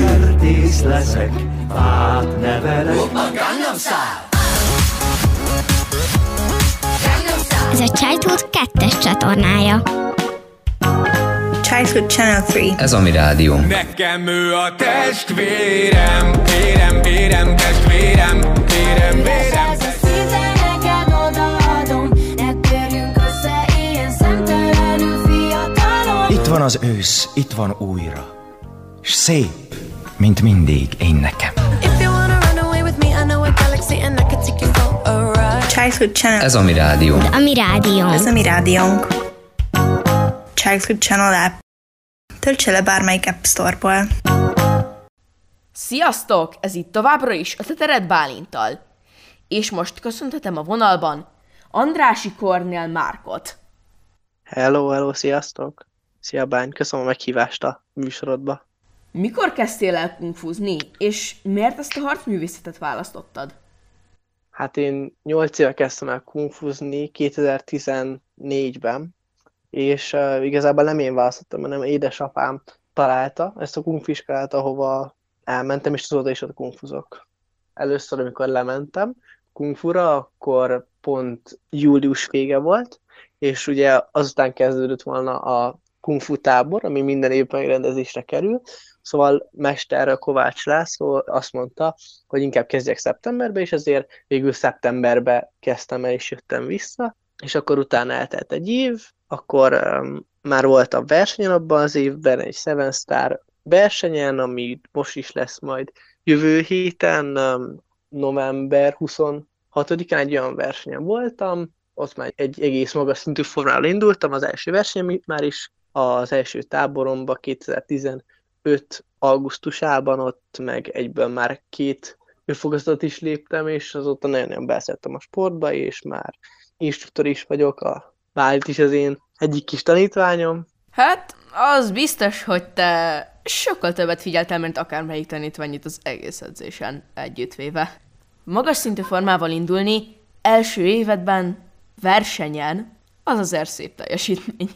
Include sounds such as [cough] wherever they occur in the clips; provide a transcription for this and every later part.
Kertész leszek, fát nevelek. Ez a Childhood 2-es csatornája. Childhood Channel 3. Ez a mi rádió. Nekem ő a testvérem, vérem, vérem, testvérem, vérem, vérem. Itt van az ősz, itt van újra. S szép, mint mindig én nekem. Childhood Channel. Ez a mi rádió. A mi rádiónk. Ez a mi rádiónk. Childhood Channel app. Töltse le bármelyik App Store-ból. Sziasztok! Ez itt továbbra is a Teteret Bálintal. És most köszönhetem a vonalban Andrási Kornél Márkot. Hello, hello, sziasztok! Szia, Bány, köszönöm a meghívást a műsorodba. Mikor kezdtél el kungfuzni, és miért ezt a harcművészetet választottad? Hát én 8 éve kezdtem el kungfuzni 2014-ben, és uh, igazából nem én választottam, hanem édesapám találta ezt a kungfiskolát, ahova elmentem, és azóta is ott kungfuzok. Először, amikor lementem kungfura, akkor pont július vége volt, és ugye azután kezdődött volna a kungfu tábor, ami minden évben megrendezésre kerül, Szóval Mester Kovács László azt mondta, hogy inkább kezdjek szeptemberbe, és ezért végül szeptemberbe kezdtem el, és jöttem vissza, és akkor utána eltelt egy év, akkor um, már voltam versenyen abban az évben, egy Seven Star versenyen, ami most is lesz majd jövő héten, um, november 26-án egy olyan versenyen voltam, ott már egy egész magas szintű formával indultam, az első verseny már is az első táboromba 2015 augusztusában, ott meg egyből már két önfogasztat is léptem, és azóta nagyon-nagyon beszéltem a sportba, és már instruktor is vagyok, a Bálit is az én egyik kis tanítványom. Hát, az biztos, hogy te sokkal többet figyeltél, mint akármelyik tanítvány itt az egész edzésen együttvéve. Magas szintű formával indulni, első évedben, versenyen, az azért szép teljesítmény.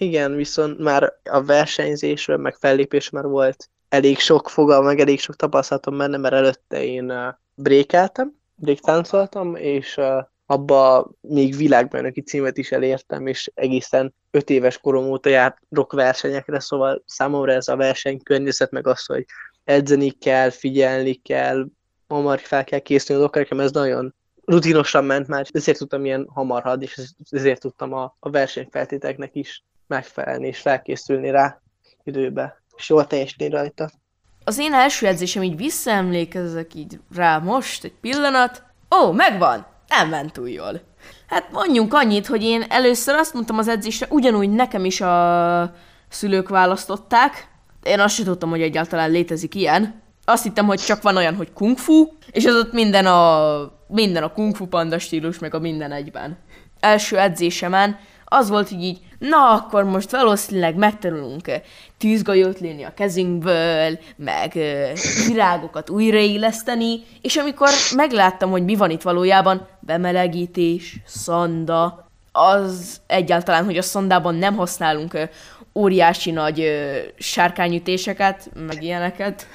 Igen, viszont már a versenyzésről, meg fellépés már volt elég sok fogal, meg elég sok tapasztalatom benne, mert előtte én brékeltem, bréktáncoltam, és abba még világbajnoki címet is elértem, és egészen öt éves korom óta járok versenyekre, szóval számomra ez a versenykörnyezet, meg az, hogy edzeni kell, figyelni kell, hamar fel kell készülni a dolgokra, ez nagyon rutinosan ment már, ezért tudtam ilyen hamar hadni, és ezért tudtam a, a versenyfeltételeknek is megfelelni és felkészülni rá időbe, és jól teljesíteni rajta. Az én első edzésem így visszaemlékezek így rá most, egy pillanat. Ó, megvan! Nem ment túl jól. Hát mondjunk annyit, hogy én először azt mondtam az edzésre, ugyanúgy nekem is a szülők választották. Én azt sem tudtam, hogy egyáltalán létezik ilyen. Azt hittem, hogy csak van olyan, hogy kung fu, és az ott minden a, minden a kung fu panda stílus, meg a minden egyben. Első edzésemen az volt, hogy így, na akkor most valószínűleg megtanulunk tűzgolyót lőni a kezünkből, meg virágokat újraéleszteni, és amikor megláttam, hogy mi van itt valójában, bemelegítés, szanda, az egyáltalán, hogy a szondában nem használunk óriási nagy sárkányütéseket, meg ilyeneket.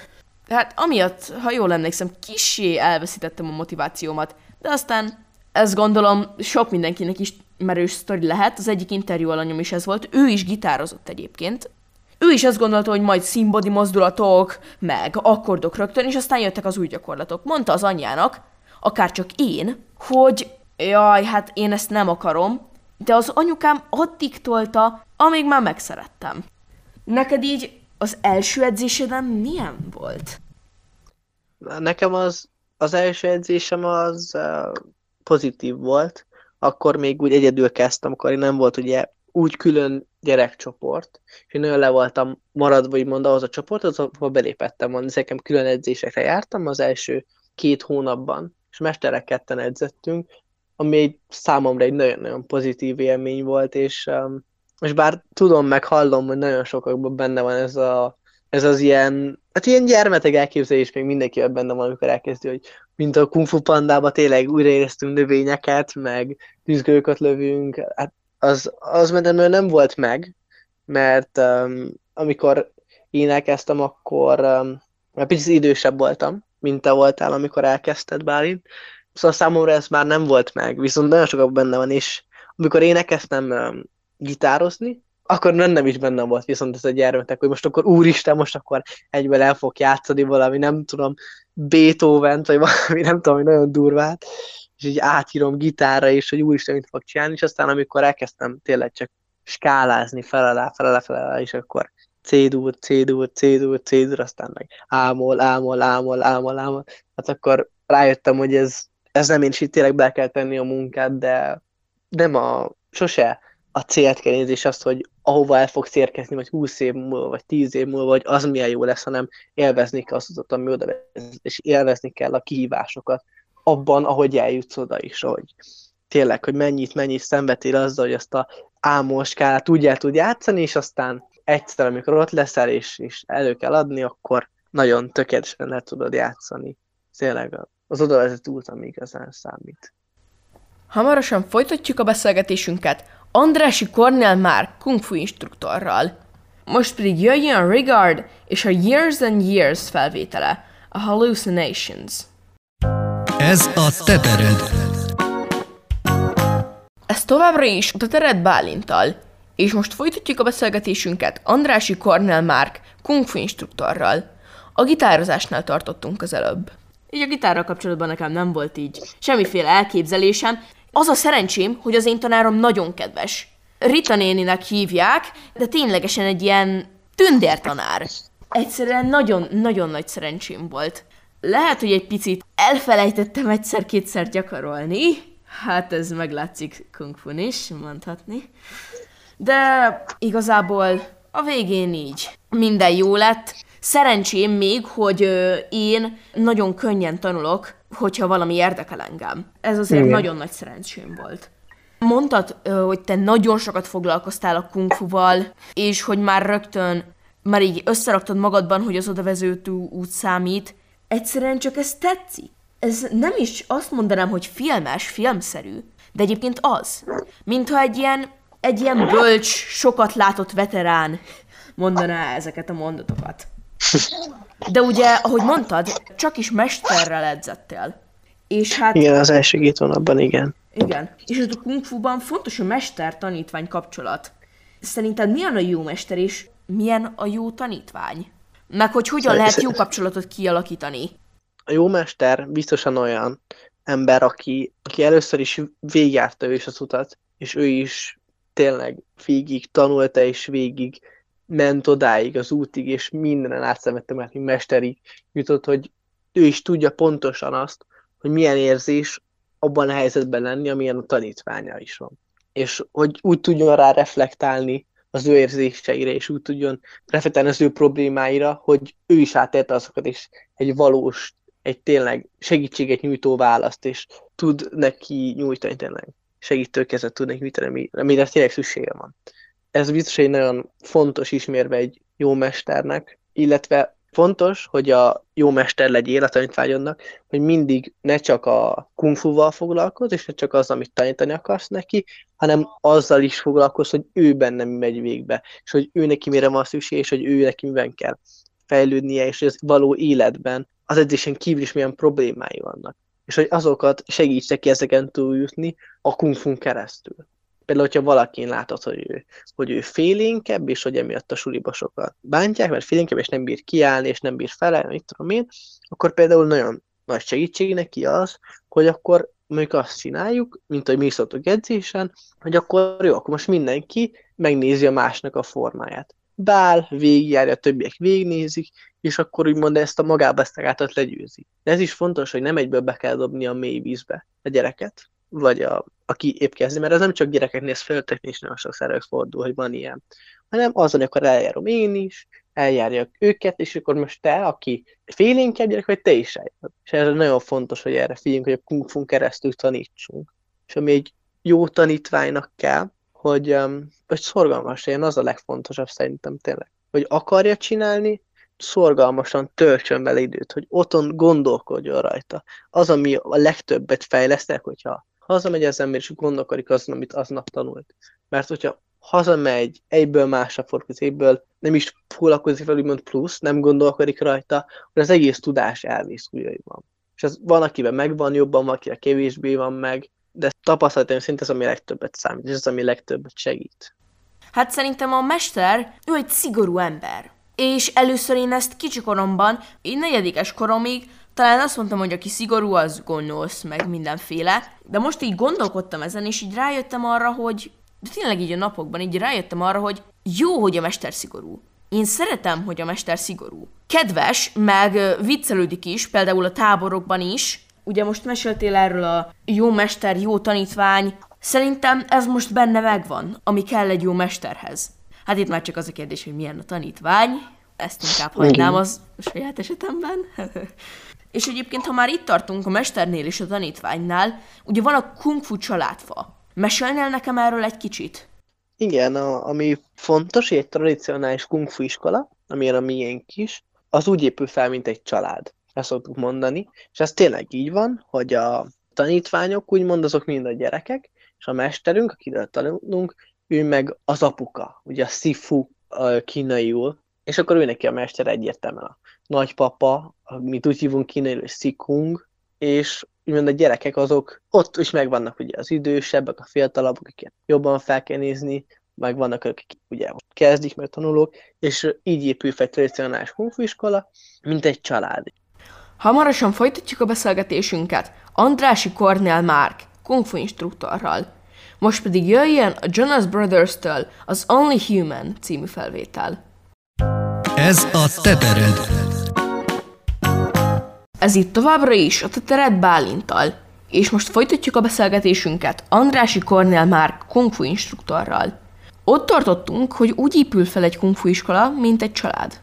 Hát amiatt, ha jól emlékszem, kisé elveszítettem a motivációmat, de aztán ezt gondolom sok mindenkinek is merős sztori lehet, az egyik interjú alanyom is ez volt, ő is gitározott egyébként. Ő is azt gondolta, hogy majd színbodi mozdulatok, meg akkordok rögtön, és aztán jöttek az új gyakorlatok. Mondta az anyjának, akár csak én, hogy jaj, hát én ezt nem akarom, de az anyukám addig tolta, amíg már megszerettem. Neked így az első edzéseden milyen volt? Nekem az, az első edzésem az uh, pozitív volt, akkor még úgy egyedül kezdtem, akkor nem volt ugye úgy külön gyerekcsoport, és én nagyon le voltam maradva, úgymond ahhoz a csoporthoz, ahol belépettem volna. Nekem külön edzésekre jártam az első két hónapban, és mesterek ketten edzettünk, ami egy számomra egy nagyon-nagyon pozitív élmény volt, és, um, és bár tudom, meg hallom, hogy nagyon sokakban benne van ez, a, ez az ilyen, hát ilyen gyermetek elképzelés még mindenki benne van, amikor elkezdi, hogy mint a Kung Fu Pandába tényleg újraéreztünk növényeket, meg tűzgőket lövünk, hát az, az mert nem volt meg, mert um, amikor én elkezdtem, akkor um, mert picit idősebb voltam, mint te voltál, amikor elkezdted, Bálint. Szóval számomra ez már nem volt meg, viszont nagyon sokat benne van, és amikor én elkezdtem um, gitározni, akkor nem is bennem volt viszont ez a gyermetek, hogy most akkor úristen, most akkor egyből el fog játszani valami, nem tudom, beethoven vagy valami, nem tudom, hogy nagyon durvát, és így átírom gitárra, és hogy úristen, mit fog csinálni, és aztán amikor elkezdtem tényleg csak skálázni fel alá, fel alá, fel alá, és akkor C-dur, C-dur, C-dur, C-dur, aztán meg ámol, ámol, ámol, ámol, ámol. Hát akkor rájöttem, hogy ez, ez nem én is itt tényleg be kell tenni a munkát, de nem a, sose a célt kell nézni, és azt, hogy ahova el fogsz érkezni, vagy 20 év múlva, vagy 10 év múlva, vagy az milyen jó lesz, hanem élvezni kell azt, ami oda vezet, és élvezni kell a kihívásokat abban, ahogy eljutsz oda is, hogy tényleg, hogy mennyit, mennyit szenvedél azzal, hogy azt a álmoskálát úgy el tud játszani, és aztán egyszer, amikor ott leszel, és, és elő kell adni, akkor nagyon tökéletesen le tudod játszani. Tényleg az odavezető út, ami igazán számít. Hamarosan folytatjuk a beszélgetésünket Andrási Kornél már kung fu instruktorral. Most pedig jöjjön Regard és a Years and Years felvétele, a Hallucinations. Ez a tetered. Ez továbbra is a Tetered Bálintal, és most folytatjuk a beszélgetésünket Andrási Kornel Márk kung fu instruktorral. A gitározásnál tartottunk az előbb. Így a gitárral kapcsolatban nekem nem volt így semmiféle elképzelésem. Az a szerencsém, hogy az én tanárom nagyon kedves. Rita néninek hívják, de ténylegesen egy ilyen tündértanár. Egyszerűen nagyon-nagyon nagy szerencsém volt. Lehet, hogy egy picit elfelejtettem egyszer-kétszer gyakorolni, hát ez meglátszik kung fu is, mondhatni. De igazából a végén így. Minden jó lett. Szerencsém még, hogy én nagyon könnyen tanulok, hogyha valami érdekel engem. Ez azért Igen. nagyon nagy szerencsém volt. Mondtad, hogy te nagyon sokat foglalkoztál a kung fu-val, és hogy már rögtön, már így összeraktad magadban, hogy az odavezető út számít. Egyszerűen csak ez tetszik. Ez nem is azt mondanám, hogy filmes, filmszerű, de egyébként az. Mintha egy ilyen, egy ilyen bölcs, sokat látott veterán mondaná ezeket a mondatokat. De ugye, ahogy mondtad, csak is mesterrel edzettél. És hát... Igen, az első két hónapban igen. Igen. És ez a kung fu-ban fontos a mester-tanítvány kapcsolat. Szerinted milyen a jó mester, és milyen a jó tanítvány? Meg hogy hogyan lehet jó kapcsolatot kialakítani? A jó mester biztosan olyan ember, aki, aki először is végigjárta ő is az utat, és ő is tényleg végig tanulta, és végig ment odáig az útig, és mindenen átszenvedte, mert mesterig jutott, hogy ő is tudja pontosan azt, hogy milyen érzés abban a helyzetben lenni, amilyen a tanítványa is van. És hogy úgy tudjon rá reflektálni az ő érzéseire, és úgy tudjon reflektálni az ő problémáira, hogy ő is átélte azokat, és egy valós, egy tényleg segítséget nyújtó választ, és tud neki nyújtani tényleg segítőkezet tud neki nyújtani, ami- amire tényleg szüksége van. Ez biztos egy nagyon fontos ismérve egy jó mesternek, illetve fontos, hogy a jó mester legyél a tanítványodnak, hogy mindig ne csak a kung fu-val foglalkozz, és ne csak az, amit tanítani akarsz neki, hanem azzal is foglalkozz, hogy ő benne mi megy végbe, és hogy ő neki mire van szükség, és hogy ő neki miben kell fejlődnie, és hogy az való életben az edzésen kívül is milyen problémái vannak. És hogy azokat segíts neki ezeken túljutni a kung fu keresztül. Például, hogyha valakin látod, hogy ő, hogy ő félénkebb, és hogy emiatt a suliba sokat bántják, mert félénkebb, és nem bír kiállni, és nem bír felelni, mit tudom én, akkor például nagyon nagy segítség neki az, hogy akkor mondjuk azt csináljuk, mint ahogy mi is szoktuk edzésen, hogy akkor jó, akkor most mindenki megnézi a másnak a formáját. Bál, végigjárja, a többiek végignézik, és akkor úgymond ezt a magába ezt legyőzi. De ez is fontos, hogy nem egyből be kell dobni a mély vízbe a gyereket, vagy a, aki épp kezdi, mert ez nem csak gyerekeknél, ez felnőtteknél is nagyon sokszor előfordul, hogy van ilyen, hanem az, amikor eljárom én is, eljárjak őket, és akkor most te, aki félénkebb gyerek, vagy te is eljárod. És ez nagyon fontos, hogy erre figyeljünk, hogy a kung fu keresztül tanítsunk. És ami egy jó tanítványnak kell, hogy, um, hogy szorgalmas legyen, az a legfontosabb szerintem tényleg. Hogy akarja csinálni, szorgalmasan töltsön vele időt, hogy otthon gondolkodjon rajta. Az, ami a legtöbbet fejlesztek, hogyha hazamegy az ember, és gondolkodik azon, amit aznap tanult. Mert hogyha hazamegy, egyből másra fordul, egyből nem is foglalkozik fel, úgymond plusz, nem gondolkodik rajta, akkor az egész tudás elvész van. És ez van, akiben megvan jobban, van, akiben kevésbé van meg, de tapasztalatom szerint ez ami legtöbbet számít, és ez ami legtöbbet segít. Hát szerintem a mester, ő egy szigorú ember. És először én ezt kicsikoromban, én negyedikes koromig, talán azt mondtam, hogy aki szigorú, az gonosz, meg mindenféle. De most így gondolkodtam ezen, és így rájöttem arra, hogy de tényleg így a napokban így rájöttem arra, hogy jó, hogy a mester szigorú. Én szeretem, hogy a mester szigorú. Kedves, meg viccelődik is, például a táborokban is. Ugye most meséltél erről a jó mester, jó tanítvány. Szerintem ez most benne megvan, ami kell egy jó mesterhez. Hát itt már csak az a kérdés, hogy milyen a tanítvány. Ezt inkább hagynám az saját esetemben. [laughs] és egyébként, ha már itt tartunk a mesternél és a tanítványnál, ugye van a kung fu családfa. Mesélnél nekem erről egy kicsit? Igen, a, ami fontos, egy tradicionális kung fu iskola, amilyen a miénk is, az úgy épül fel, mint egy család. Ezt szoktuk mondani. És ez tényleg így van, hogy a tanítványok, úgymond azok mind a gyerekek, és a mesterünk, akiről tanulunk, ő meg az apuka, ugye a Sifu kínaiul, és akkor ő neki a mester egyértelműen a nagypapa, amit úgy hívunk kínaiul, hogy Sikung, és úgymond a gyerekek azok ott is megvannak ugye az idősebbek, a fiatalabbak, akiket jobban fel kell nézni, meg vannak akik ugye kezdik, meg tanulók, és így épül fel egy tradicionális kung fu iskola, mint egy család. Hamarosan folytatjuk a beszélgetésünket Andrási Kornél Márk, kung fu instruktorral. Most pedig jöjjön a Jonas Brothers-től az Only Human című felvétel. Ez a tetered. Ez itt továbbra is a Tetered Bálintal, és most folytatjuk a beszélgetésünket Andrási Kornél Márk kung fu instruktorral. Ott tartottunk, hogy úgy épül fel egy kung fu iskola, mint egy család.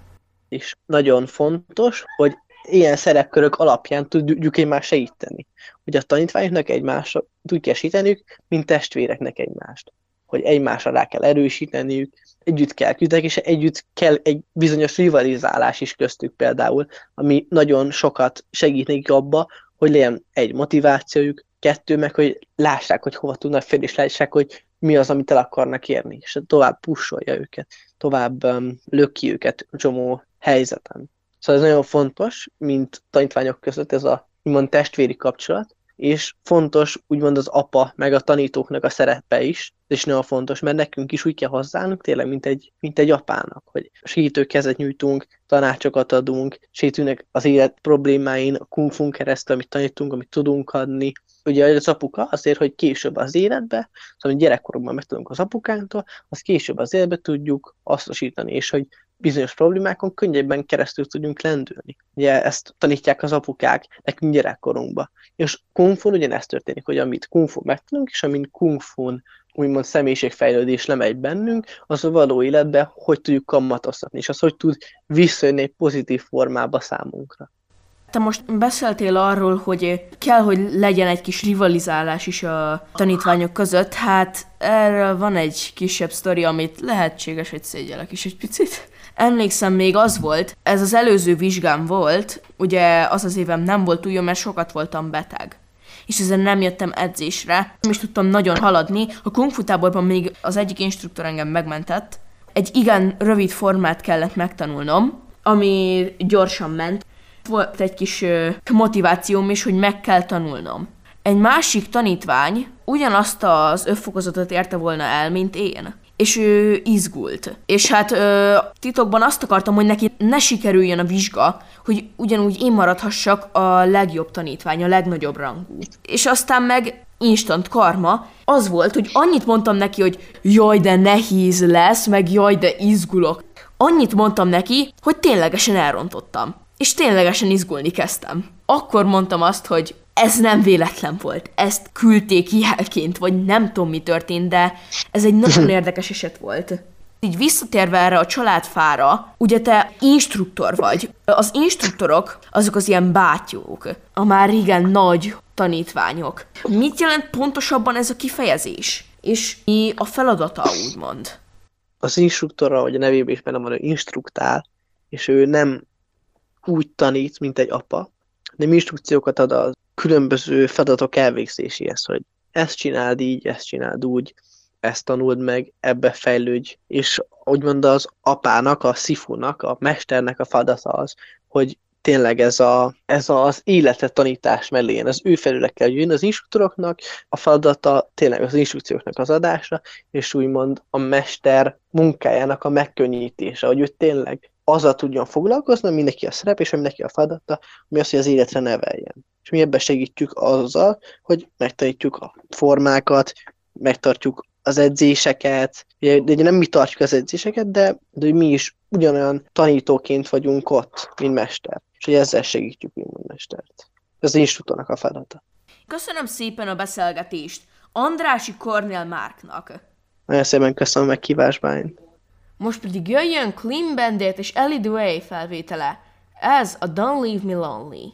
És nagyon fontos, hogy ilyen szerepkörök alapján tudjuk egymást segíteni. Hogy a tanítványoknak egymásra tudják segíteniük, mint testvéreknek egymást. Hogy egymásra rá kell erősíteniük, együtt kell küzdeni, és együtt kell egy bizonyos rivalizálás is köztük például, ami nagyon sokat segít nekik abba, hogy legyen egy motivációjuk, kettő, meg hogy lássák, hogy hova tudnak férni, és lássák, hogy mi az, amit el akarnak érni, és tovább pusolja őket, tovább um, löki őket csomó helyzeten. Szóval ez nagyon fontos, mint tanítványok között ez a úgymond testvéri kapcsolat, és fontos úgymond az apa, meg a tanítóknak a szerepe is, is nagyon fontos, mert nekünk is úgy kell hozzánunk, tényleg, mint egy, mint egy apának, hogy segítő kezet nyújtunk, tanácsokat adunk, segítünk az élet problémáin, a kung keresztül, amit tanítunk, amit tudunk adni. Ugye az apuka azért, hogy később az életbe, szóval gyerekkoromban megtudunk az apukánktól, azt később az életbe tudjuk hasznosítani, és hogy bizonyos problémákon könnyebben keresztül tudjunk lendülni. Ugye ezt tanítják az apukák nekünk gyerekkorunkban. És kung fu ugyanezt történik, hogy amit kung fu megtanulunk, és amint kung fu úgymond személyiségfejlődés lemegy bennünk, az a való életbe hogy tudjuk kamatoztatni, és az hogy tud visszajönni egy pozitív formába számunkra. Te most beszéltél arról, hogy kell, hogy legyen egy kis rivalizálás is a tanítványok között. Hát erről van egy kisebb sztori, amit lehetséges, hogy szégyelek is egy picit. Emlékszem, még az volt, ez az előző vizsgám volt, ugye az az évem nem volt túl mert sokat voltam beteg és ezen nem jöttem edzésre. Nem is tudtam nagyon haladni. A kung fu táborban még az egyik instruktor engem megmentett. Egy igen rövid formát kellett megtanulnom, ami gyorsan ment. Volt egy kis motivációm is, hogy meg kell tanulnom. Egy másik tanítvány ugyanazt az öffokozatot érte volna el, mint én és ő izgult. És hát ö, titokban azt akartam, hogy neki ne sikerüljön a vizsga, hogy ugyanúgy én maradhassak a legjobb tanítvány, a legnagyobb rangú. És aztán meg instant karma, az volt, hogy annyit mondtam neki, hogy jaj, de nehéz lesz, meg jaj, de izgulok. Annyit mondtam neki, hogy ténylegesen elrontottam. És ténylegesen izgulni kezdtem. Akkor mondtam azt, hogy ez nem véletlen volt. Ezt küldték jelként, vagy nem tudom, mi történt, de ez egy nagyon [laughs] érdekes eset volt. Így visszatérve erre a családfára, ugye te instruktor vagy. Az instruktorok, azok az ilyen bátyók, a már régen nagy tanítványok. Mit jelent pontosabban ez a kifejezés? És mi a feladata, úgymond? Az instruktor, ahogy a nevében is benne van, ő instruktál, és ő nem úgy tanít, mint egy apa, hanem instrukciókat ad a különböző feladatok elvégzéséhez, hogy ezt csináld így, ezt csináld úgy, ezt tanuld meg, ebbe fejlődj, és úgymond az apának, a szifunak, a mesternek a feladata az, hogy tényleg ez, a, ez az életet tanítás mellé jön, az ő felőle kell jönni az instruktoroknak, a feladata tényleg az instrukcióknak az adása, és úgymond a mester munkájának a megkönnyítése, hogy ő tényleg azzal tudjon foglalkozni, ami neki a szerep, és ami neki a feladata, ami az, hogy az életre neveljen. És mi ebben segítjük azzal, hogy megtanítjuk a formákat, megtartjuk az edzéseket, ugye, de ugye nem mi tartjuk az edzéseket, de, de mi is ugyanolyan tanítóként vagyunk ott, mint mester. És hogy ezzel segítjük mint mestert. Ez az instruktornak a feladata. Köszönöm szépen a beszélgetést Andrási Kornél Márknak. Nagyon szépen köszönöm a meghívást, Bány. Most pedig jöjjön Clean Bandit és Ellie Duay felvétele. Ez a Don't Leave Me Lonely.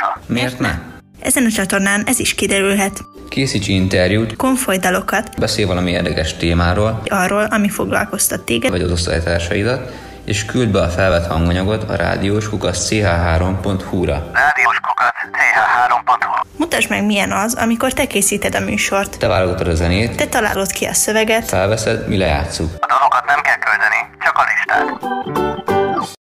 Rádiósa. Miért ne? Ezen a csatornán ez is kiderülhet. Készíts interjút, Konfolydalokat, beszélj valami érdekes témáról, arról, ami foglalkoztat téged, vagy az osztálytársaidat, és küld be a felvett hanganyagot a rádiós kukasz ch3.hu-ra. Rádiós kukat ch3.hu Mutasd meg, milyen az, amikor te készíted a műsort. Te válogatod a zenét, Te találod ki a szöveget, felveszed, mi lejátszuk. A dalokat nem kell küldeni, csak a listát.